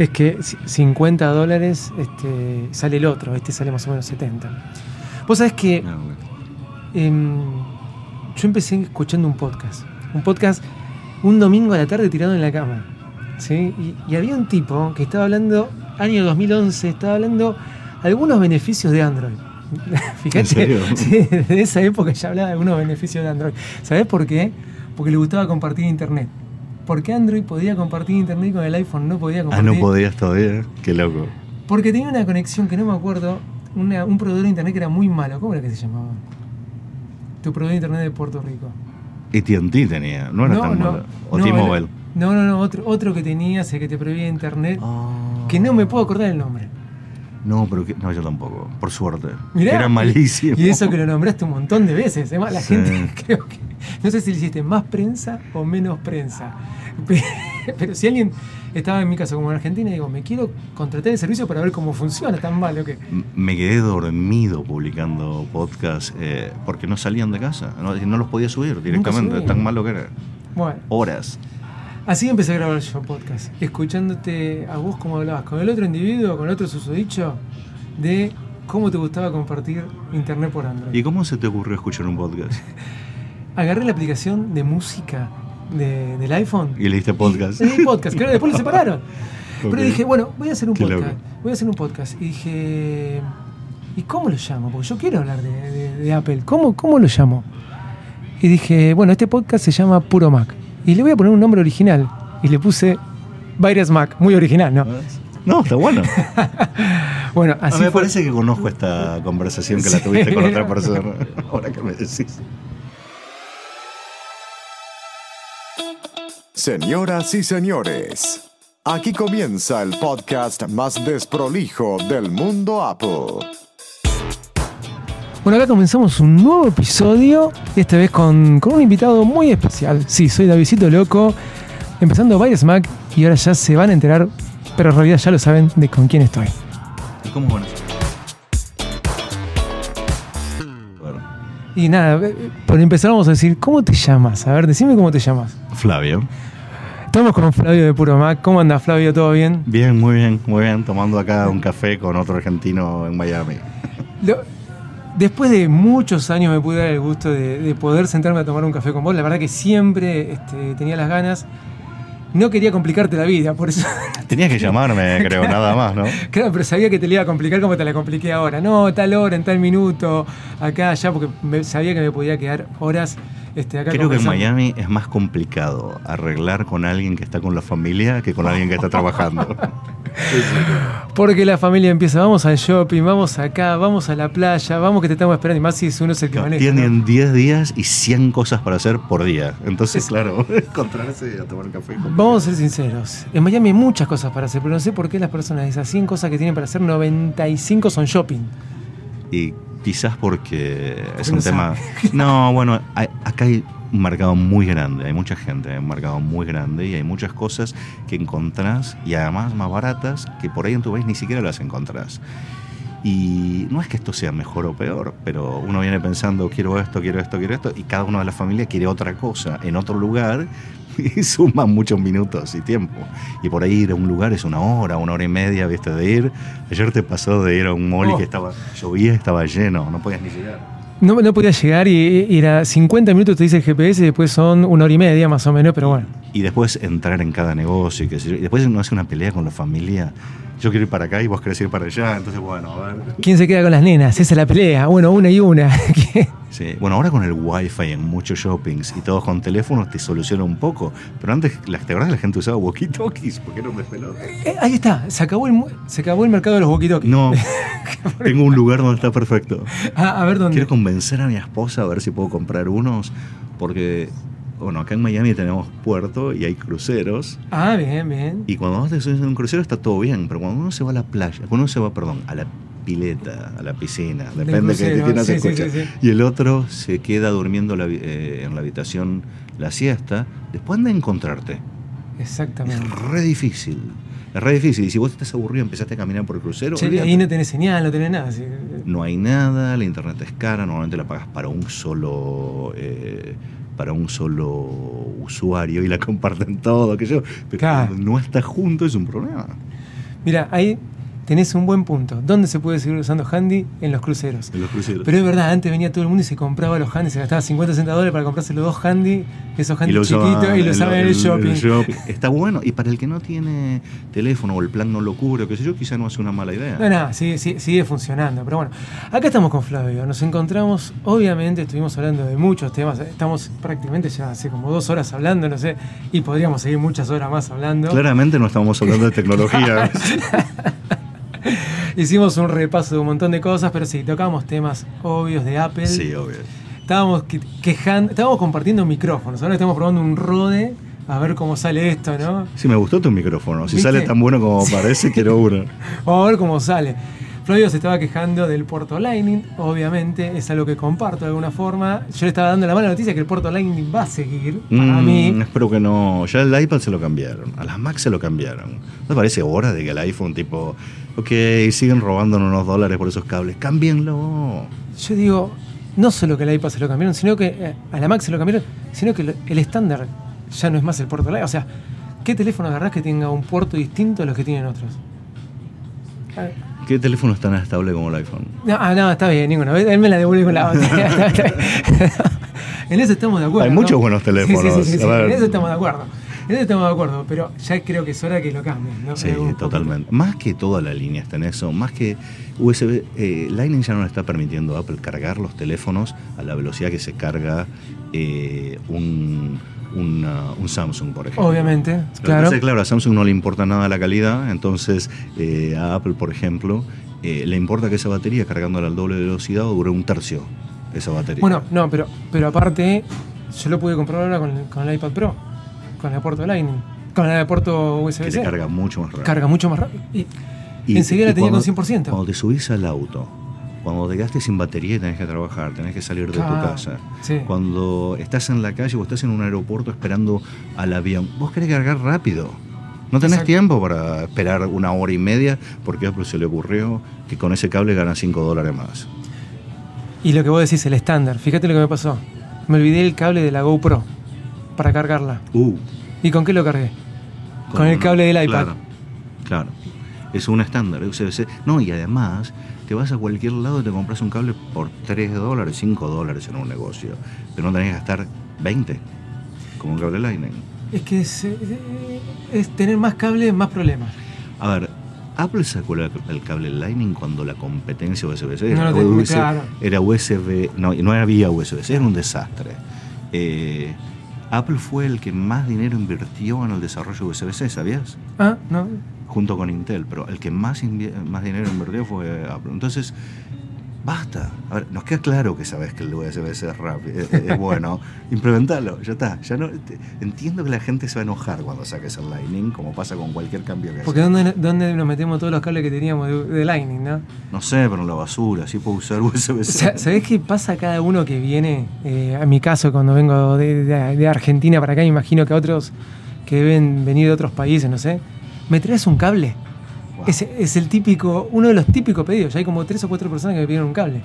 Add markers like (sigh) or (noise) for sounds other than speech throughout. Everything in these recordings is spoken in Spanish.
Es que 50 dólares este, sale el otro, este sale más o menos 70. Vos sabés que Ah, bueno. em, yo empecé escuchando un podcast. Un podcast un domingo a la tarde tirado en la cama. ¿sí? Y, y había un tipo que estaba hablando, año 2011, estaba hablando algunos beneficios de Android. (laughs) Fíjate, (laughs) sí, desde esa época ya hablaba de algunos beneficios de Android. ¿Sabés por qué? Porque le gustaba compartir internet. Porque Android podía compartir internet con el iPhone no podía Ah, compartir. no podías todavía. Qué loco. Porque tenía una conexión que no me acuerdo, una- un proveedor de internet que era muy malo. ¿Cómo era que se llamaba? Tu proveedor de internet de Puerto Rico. AT&T tenía, no era tan malo. O no, T-Mobile. No, no, no, otro, otro que tenías, el que te prohibía internet, Ah. que no me puedo acordar el nombre. No, pero que- no, yo tampoco. Por suerte. Mirá, era malísimo. Y eso que lo nombraste un montón de veces. Además, la Sí. gente (laughs) creo que. No sé si le hiciste más prensa o menos prensa. Pe- (laughs) Pero si alguien estaba en mi caso como en Argentina y digo, me quiero contratar el servicio para ver cómo funciona, tan malo que. Me quedé dormido publicando podcasts eh, porque no salían de casa. No, no los podía subir directamente. Tan malo que era. Bueno, Horas. así empecé a grabar yo podcast, escuchándote a vos cómo hablabas con el otro individuo, con el otro susodicho, de cómo te gustaba compartir internet por Android. ¿Y cómo se te ocurrió escuchar un podcast? (laughs) Agarré la aplicación de música de- del iPhone. Y leíste podcast. Y podcast, que ahora después lo (laughs) separaron. Pero dije, bueno, voy a hacer un Qué podcast. loco. Voy a hacer un podcast. Y dije, ¿y cómo lo llamo? Porque yo quiero hablar de, de- de Apple. ¿Cómo, ¿Cómo lo llamo? Y dije, bueno, este podcast se llama Puro Mac. Y le voy a poner un nombre original. Y le puse Virus Mac. Muy original, ¿no? No, está bueno. (laughs) Bueno, Ah, así me fue. parece que conozco esta conversación que la tuviste con otra persona. (laughs) Ahora que me decís. Señoras y señores, aquí comienza el podcast más desprolijo del mundo Apple. Bueno, acá comenzamos un nuevo episodio, esta vez con, con un invitado muy especial. Sí, soy Davidito Loco, empezando Virus Mac y ahora ya se van a enterar, pero en realidad ya lo saben de con quién estoy. ¿Y cómo van Y nada, eh, por empezar vamos a decir, ¿cómo te llamas? A ver, decime cómo te llamas. Flavio. Estamos con Flavio de Puro Mac. ¿Cómo anda Flavio? ¿Todo bien? Bien, muy bien, muy bien. Tomando acá un café con otro argentino en Miami. Lo- después de muchos años me pude dar el gusto de, de poder sentarme a tomar un café con vos. La verdad que siempre este, tenía las ganas. No quería complicarte la vida, por eso (laughs) Tenías que llamarme, (laughs) creo, nada más, ¿no? Claro, pero sabía que te la iba a complicar como te la compliqué ahora. No, tal hora, en tal minuto, acá, allá, porque me- sabía que me podía quedar horas este, acá Creo que en. Miami es más complicado arreglar con alguien que está con la familia que con alguien que está trabajando. (laughs) Porque la familia empieza, vamos al shopping, vamos acá, vamos a la playa, vamos que te estamos esperando. Y más si es uno es el que maneja. ¿no? Tienen 10 días y 100 cosas para hacer por día. Entonces, claro, (laughs) encontrarse a tomar café. Vamos a ser sinceros. En Miami hay muchas cosas para hacer, pero no sé por qué las personas, de esas 100 cosas que tienen para hacer, 95 son shopping. Y quizás porque es no un tema... (laughs) No, bueno, hay- acá hay un mercado muy grande, hay mucha gente, hay un mercado muy grande y hay muchas cosas que encontrás y además más baratas que por ahí en tu país ni siquiera las encontrás. Y no es que esto sea mejor o peor, pero uno viene pensando, quiero esto, quiero esto, quiero esto, y cada uno de la familia quiere otra cosa en otro lugar (laughs) y suma muchos minutos y tiempo. Y por ahí ir a un lugar es una hora, una hora y media, viste, de ir. Ayer te pasó de ir a un mall y Oh. que estaba, llovía, estaba lleno, no podías ni llegar. No, no podía llegar y, y era 50 minutos, te dice el GPS, y después son una hora y media más o menos, pero bueno. Y después entrar en cada negocio. Y después uno hace una pelea con la familia. Yo quiero ir para acá y vos querés ir para allá. Entonces, bueno, a ver. ¿Quién se queda con las nenas? Esa es la pelea. Bueno, una y una. (laughs) Sí. Bueno, ahora con el wifi en muchos shoppings y todos con teléfonos te soluciona un poco. Pero antes, ¿te acordás que la gente usaba walkie-talkies? ¿Por qué no me? Eh, ahí está, se acabó el, se acabó el mercado de los walkie-talkies. No, (laughs) tengo un lugar donde está perfecto. Ah, a ver dónde. Quiero convencer a mi esposa a ver si puedo comprar unos, porque bueno, acá en Miami tenemos puerto y hay cruceros. Ah, bien, bien. Y cuando subes en un crucero está todo bien, pero cuando uno se va a la playa, cuando uno se va, perdón, a la pileta, a la piscina, depende de qué tiene sí, sí, escucha, sí, y el otro se queda durmiendo la eh, en la habitación la siesta, después anda a encontrarte. Exactamente. Es re difícil. Es re difícil. Y si vos estás aburrido, empezaste a caminar por el crucero, Che, ahí no tenés señal, no tenés nada. no hay nada, la internet es cara, normalmente la pagas para un solo eh, para un solo usuario y la (laughs) comparten todo, que yo, pero Claro. cuando no estás junto es un problema. Mira, ahí tenés un buen punto. ¿Dónde se puede seguir usando handy? En los cruceros. En los cruceros. Pero es verdad, antes venía todo el mundo y se compraba los handy, se gastaba 50 60 dólares para comprarse los dos handy, esos handy chiquitos, y lo usaba en el, shopping. shopping. (laughs) Está bueno. Y para el que no tiene teléfono o el plan no lo cubre, o qué sé yo, quizá no es una mala idea. No, no, sigue, sigue- sigue funcionando. Pero bueno, acá estamos con Flavio. Nos encontramos, obviamente, estuvimos hablando de muchos temas. Estamos prácticamente ya hace como dos horas hablando, no sé, y podríamos seguir muchas horas más hablando. Claramente no estamos hablando de (laughs) tecnología. (laughs) (laughs) Hicimos un repaso de un montón de cosas, pero sí, tocamos temas obvios de Apple. sí, obvio. Estábamos que- quejando, estábamos compartiendo micrófonos. Ahora estamos probando un Rode a ver cómo sale esto, ¿no? Sí, me gustó tu micrófono. Si ¿Viste? sale tan bueno como parece, (laughs) quiero uno. Vamos a ver cómo sale. Flavio se estaba quejando del puerto Lightning, obviamente, es algo que comparto de alguna forma. Yo le estaba dando la mala noticia que el puerto Lightning va a seguir, para Mm, mí. Espero que no. Ya el iPad se lo cambiaron. A las Mac se lo cambiaron. ¿No parece hora de que el iPhone, tipo, ok, siguen robándonos unos dólares por esos cables? Cámbienlo. Yo digo, no solo que el iPad se lo cambiaron, sino que eh, a la Mac se lo cambiaron, sino que el estándar ya no es más el puerto Lightning. O sea, ¿qué teléfono agarrás que tenga un puerto distinto a los que tienen otros? Ah, ¿Qué teléfono es tan estable como el iPhone? No, ah, no, está bien, ninguno. Él me la devuelve con la otra. (laughs) (laughs) En eso estamos de acuerdo. Hay ¿no? muchos buenos Sí, sí, teléfonos, sí, sí, sí. En eso estamos de acuerdo. En eso estamos de acuerdo, pero ya creo que es hora que lo cambien. ¿no? Sí, totalmente. Más que toda la línea está en eso, más que USB, eh, Lightning ya no le está permitiendo a Apple cargar los teléfonos a la velocidad que se carga eh, un, una- un Samsung, por ejemplo. Obviamente, Lo que claro. pasa es que, claro, a Samsung no le importa nada la calidad, entonces eh, a Apple, por ejemplo, eh, le importa que esa batería cargándola al doble de velocidad dure un tercio esa batería. Bueno, no, pero, pero aparte, yo lo pude comprar ahora con el, con el iPad Pro, con el puerto Lightning, con el puerto USB-C. que se carga mucho más rápido. Carga mucho más rápido. Y, Y- enseguida y la tenía cuando- con 100%. Cuando te subís al auto, cuando te quedaste sin batería y tenés que trabajar, tenés que salir de tu casa, sí. cuando estás en la calle o estás en un aeropuerto esperando al avión, vos querés cargar rápido. No tenés Exacto. tiempo para esperar una hora y media porque a Apple se le ocurrió que con ese cable gana 5 dólares más. Y lo que vos decís, el estándar. Fíjate lo que me pasó. Me olvidé el cable de la GoPro para cargarla. Uh, ¿Y con qué lo cargué? Con el cable del iPad. Claro, claro. Es un estándar. No, y además te vas a cualquier lado y te compras un cable por 3 dólares, 5 dólares en un negocio. Pero no tenés que gastar 20 como un cable Lightning. Es que es, eh, es tener más cable, más problemas. A ver, Apple sacó el cable Lightning cuando la competencia USB-C No USB, claro. era USB, no, no había USB-C, era un desastre. Eh, Apple fue el que más dinero invirtió en el desarrollo USB-C, ¿sabías? Ah, no. Junto con Intel, pero el que más, más dinero invirtió fue Apple. Entonces, basta. A ver, nos queda claro que sabes que el USB-C es rápido, es, es bueno. (laughs) Implementalo, ya está. Ya no, te- entiendo que la gente se va a enojar cuando saques el Lightning, como pasa con cualquier cambio que Porque haces. ¿dónde, ¿dónde nos metemos todos los cables que teníamos de, de Lightning, no? No sé, pero en la basura, sí puedo usar USB-C. O sea, ¿Sabés qué pasa a cada uno que viene? Eh, a mi caso, cuando vengo de, de- de Argentina para acá, me imagino que a otros que deben venir de otros países, no sé. ¿Me traes un cable? Wow. Es, es el típico, uno de los típicos pedidos. Ya hay como tres o cuatro personas que me pidieron un cable.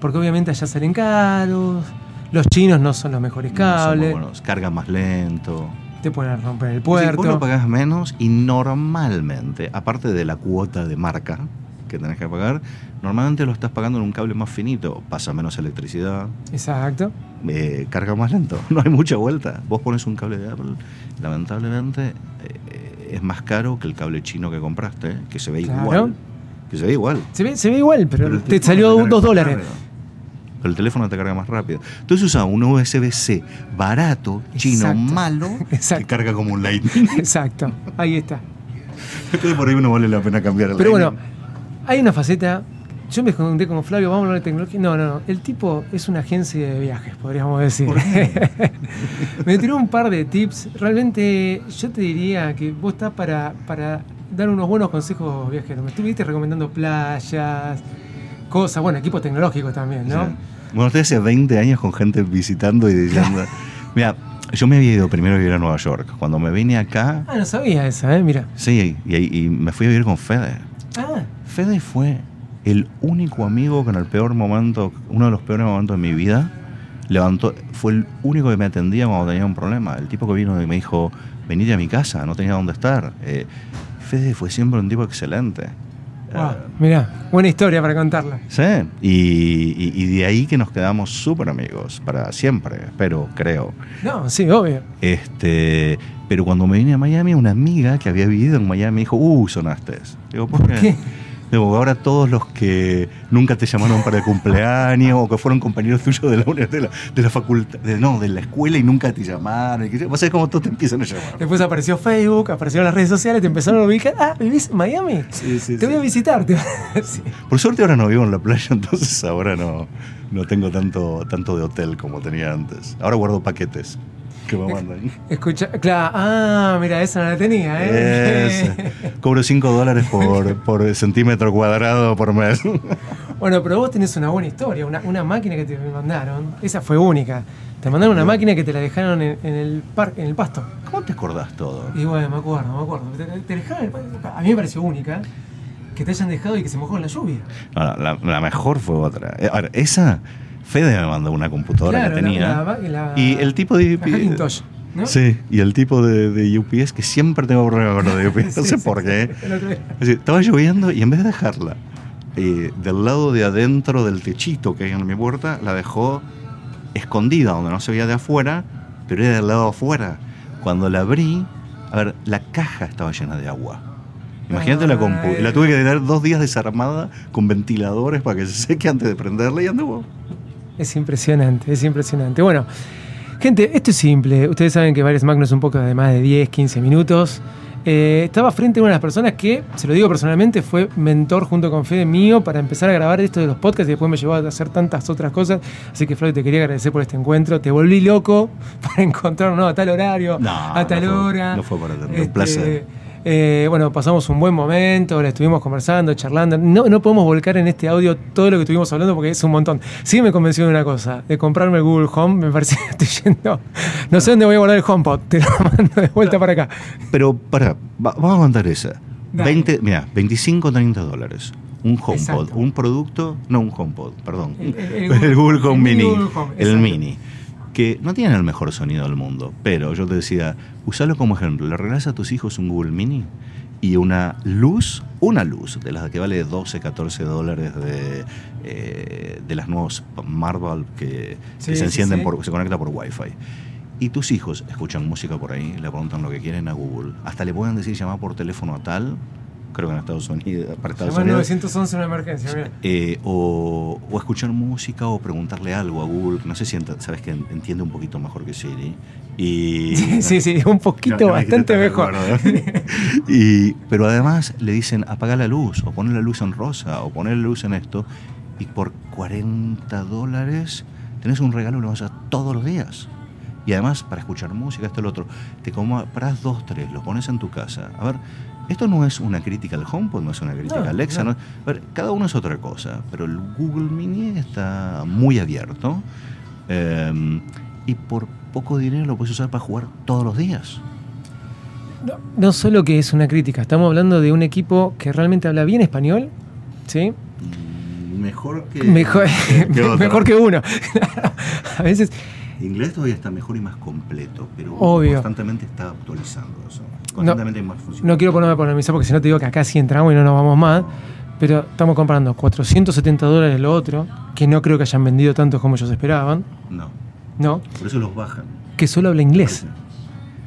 Porque obviamente allá salen caros, los chinos no son los mejores No, cables, buenos, carga más lento. te pueden romper el Sí, vos lo puerto. pagás menos y normalmente, aparte de la cuota de marca que tenés que pagar, normalmente lo estás pagando en un cable más finito, pasa menos electricidad, Exacto. eh, carga más lento, (laughs) no hay mucha vuelta. Vos pones un cable de Apple, lamentablemente eh, es más caro que el cable chino que compraste, que se ve Claro. igual. Que se ve igual. Se ve, se ve igual, pero, te salió dos dólares. Pero el teléfono te carga más rápido. Entonces usa un USB-C barato, chino, Exacto. malo, (laughs) Exacto. que carga como un Lightning. (laughs) Exacto. Ahí está. Entonces por ahí no vale la pena cambiar el Pero bueno, hay una faceta yo me junté con Flavio, vamos a hablar de tecnología. No, no, no. El tipo es una agencia de viajes, podríamos decir. (laughs) me tiró un par de tips. Realmente, yo te diría que vos estás para, para dar unos buenos consejos viajeros. Me estuviste recomendando playas, cosas, bueno, equipos tecnológicos también, ¿no? Sí. Bueno, estoy hace 20 años con gente visitando y diciendo. (laughs) Mira, yo me había ido primero a vivir a Nueva York. Cuando me vine acá. Ah, no sabía esa, ¿eh? Mira. Sí, y, y me fui a vivir con Fede. Ah, Fede fue el único amigo que en el peor momento, uno de los peores momentos de mi vida, levantó, fue el único que me atendía cuando tenía un problema. El tipo que vino y me dijo, venite a mi casa, no tenía dónde estar. Eh, Fede fue siempre un tipo excelente. wow. Eh, Mira, buena historia para contarla. sí, y, y- y de ahí que nos quedamos súper amigos, para siempre, pero creo. No, sí, obvio. Este, pero cuando me vine a Miami, una amiga que había vivido en Miami me dijo, uh, sonaste. Digo, ¿por qué? qué? Digo, ahora todos los que nunca te llamaron para el cumpleaños o que fueron compañeros tuyos de la, de la, de la facultad, de- no, de la escuela y nunca te llamaron. y Vas a ver cómo todos te empiezan a llamar. Después apareció Facebook, aparecieron las redes sociales, te empezaron a ubicar. Ah, ¿vivís en Miami? Sí, sí, te sí. voy a visitar. te. (laughs) Por suerte ahora no vivo en la playa, (laughs) entonces ahora no, no tengo tanto, tanto de hotel como tenía antes. Ahora guardo paquetes que. (laughs) Escucha, claro. Ah, mira, esa no la tenía, ¿eh? Ese. Cobro 5 dólares por, (laughs) por centímetro cuadrado por mes. Bueno, pero vos tenés una buena historia, una, una máquina que te mandaron. Esa fue única. Te mandaron una máquina que te la dejaron en, en el par, en el pasto. ¿Cómo te acordás todo? Y bueno, me acuerdo, me acuerdo. Te, te dejaron en el pasto. A mí me pareció única que te hayan dejado y que se mojó en la lluvia. No, la, la mejor fue otra. Eh, Ahora, esa, Fede me mandó una computadora Claro, que tenía. la- la- y el tipo de (laughs) Hackintosh, ¿no? Sí, y el tipo de, de UPS que siempre tengo problemas con de UPS. (laughs) no Sí, sé sí, por sí. qué. Es decir, estaba lloviendo y en vez de dejarla eh, del lado de adentro del techito que hay en mi puerta, la dejó escondida donde no se veía de afuera, pero era del lado de afuera. Cuando la abrí, a ver, la caja estaba llena de agua. Imagínate la compu. La tuve que tener dos días desarmada con ventiladores para que se seque antes de prenderla y anduvo. Es impresionante, es impresionante. Bueno, gente, esto es simple. Ustedes saben que Varios Magno es un poco de más de 10, 15 minutos. Eh, estaba frente a una de las personas que, se lo digo personalmente, fue mentor junto con Fede mío para empezar a grabar esto de los podcasts y después me llevó a hacer tantas otras cosas. Así que, Flavio, te quería agradecer por este encuentro. Te volví loco (laughs) para encontrar ¿no? a tal horario, No, a tal no fue- hora. no fue para tanto, un Este, placer. Eh, bueno, pasamos un buen momento, le estuvimos conversando, charlando. No, no podemos volcar en este audio todo lo que estuvimos hablando porque es un montón. Sí me convenció de una cosa, de comprarme el Google Home, me parece que estoy yendo. No sé dónde voy a guardar el HomePod, te lo mando de vuelta para acá. Pero, para, vamos a aguantar esa. Dale. 20, mira, 25 30 dólares. Un HomePod, Exacto. un producto, no un HomePod, perdón. El- El, el- (laughs) el Google Home mini. Google Home, el. Mini. Que no tiene el mejor sonido del mundo, pero yo te decía, usalo como ejemplo. Le regalas a tus hijos un Google Mini y una luz, una luz, de las que vale 12, 14 dólares de, eh, de las nuevas Marvel que, Sí, que se sí, encienden sí. por se conecta por Wi-Fi. Y tus hijos escuchan música por ahí, le preguntan lo que quieren a Google. Hasta le pueden decir llamar por teléfono a tal, creo que en Estados Unidos, para Estados Unidos. 911 una emergencia, mira. eh, o, o escuchar música o preguntarle algo a Google. que No sé si sabes que en- entiende un poquito mejor que Siri. Y, Sí, sí, sí, un poquito No, no bastante mejor. acuerdo. (laughs) y, pero además le dicen apaga la luz, o poner la luz en rosa, o poner la luz en esto, y por 40 dólares tenés un regalo que lo vas a todos los días. Y además, para escuchar música, esto, lo otro, te compras dos, tres, lo pones en tu casa. A ver, esto no es una crítica al HomePod, no es una crítica No, a Alexa. no. cada uno es otra cosa, pero el Google Mini está muy abierto. eh, y por poco dinero lo puedes usar para jugar todos los días. No, solo que es una crítica, estamos hablando de un equipo que realmente habla bien español, ¿sí? Mm, Mejor que. Mejor, que (laughs) otro. mejor que uno. (laughs) a veces, Inglés todavía está mejor y más completo, pero Obvio. constantemente está actualizando eso. Constantemente hay más funciones. no quiero ponerme a polemizar porque si no te digo que acá sí entramos y no nos vamos más, pero estamos comprando 470 dólares lo otro, que no creo que hayan vendido tanto como ellos esperaban, No, ¿no? por eso los bajan. Que solo habla inglés.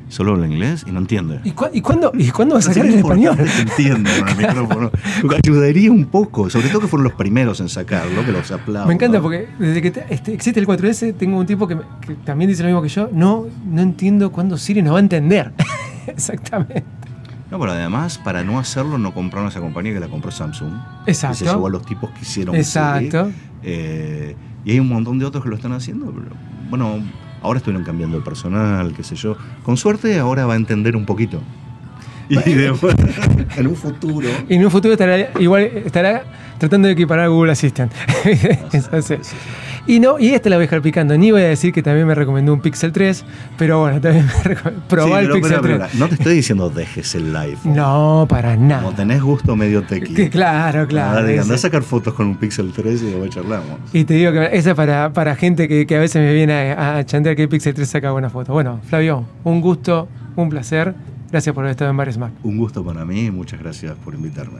Solo habla inglés y no entiende. ¿Y, cu- y cuándo, ¿Y cuándo va a sacar el español? que entienda con el (laughs) micrófono. Ayudaría un poco, sobre todo que fueron los primeros en sacarlo, que los aplaudo. Me encanta porque desde que te- este- existe el 4S tengo un tipo que, me- que también dice lo mismo que yo. No, no entiendo cuándo Siri nos va a entender. (laughs) Exactamente. No, pero además, para no hacerlo, no compraron esa compañía que la compró Samsung. Exacto. Que se llevó a los tipos que hicieron Exacto. Eh, y hay un montón de otros que lo están haciendo. Pero, bueno, ahora estuvieron cambiando el personal, qué sé yo. Con suerte, ahora va a entender un poquito. Y después, (laughs) en un futuro. Y en un futuro estará igual estará tratando de equiparar a Google Assistant. (laughs) Entonces, y no, y esta la voy a dejar picando. Ni voy a decir que también me recomendó un Pixel 3, pero bueno, también me recomendó. (laughs) Probá Sí, el Pixel pero, 3. pero, no te estoy diciendo dejes el iPhone. No, para Como nada. tenés gusto medio tequi. Que claro, claro. Ese. andá a sacar fotos con un Pixel 3 y después charlamos. Y te digo que esa es para, para gente que, que a veces me viene a, a chantear que el Pixel 3 saca buenas fotos. Bueno, Flavio, un gusto, un placer. Gracias por haber estado en Bares Mac. Un gusto para mí y muchas gracias por invitarme.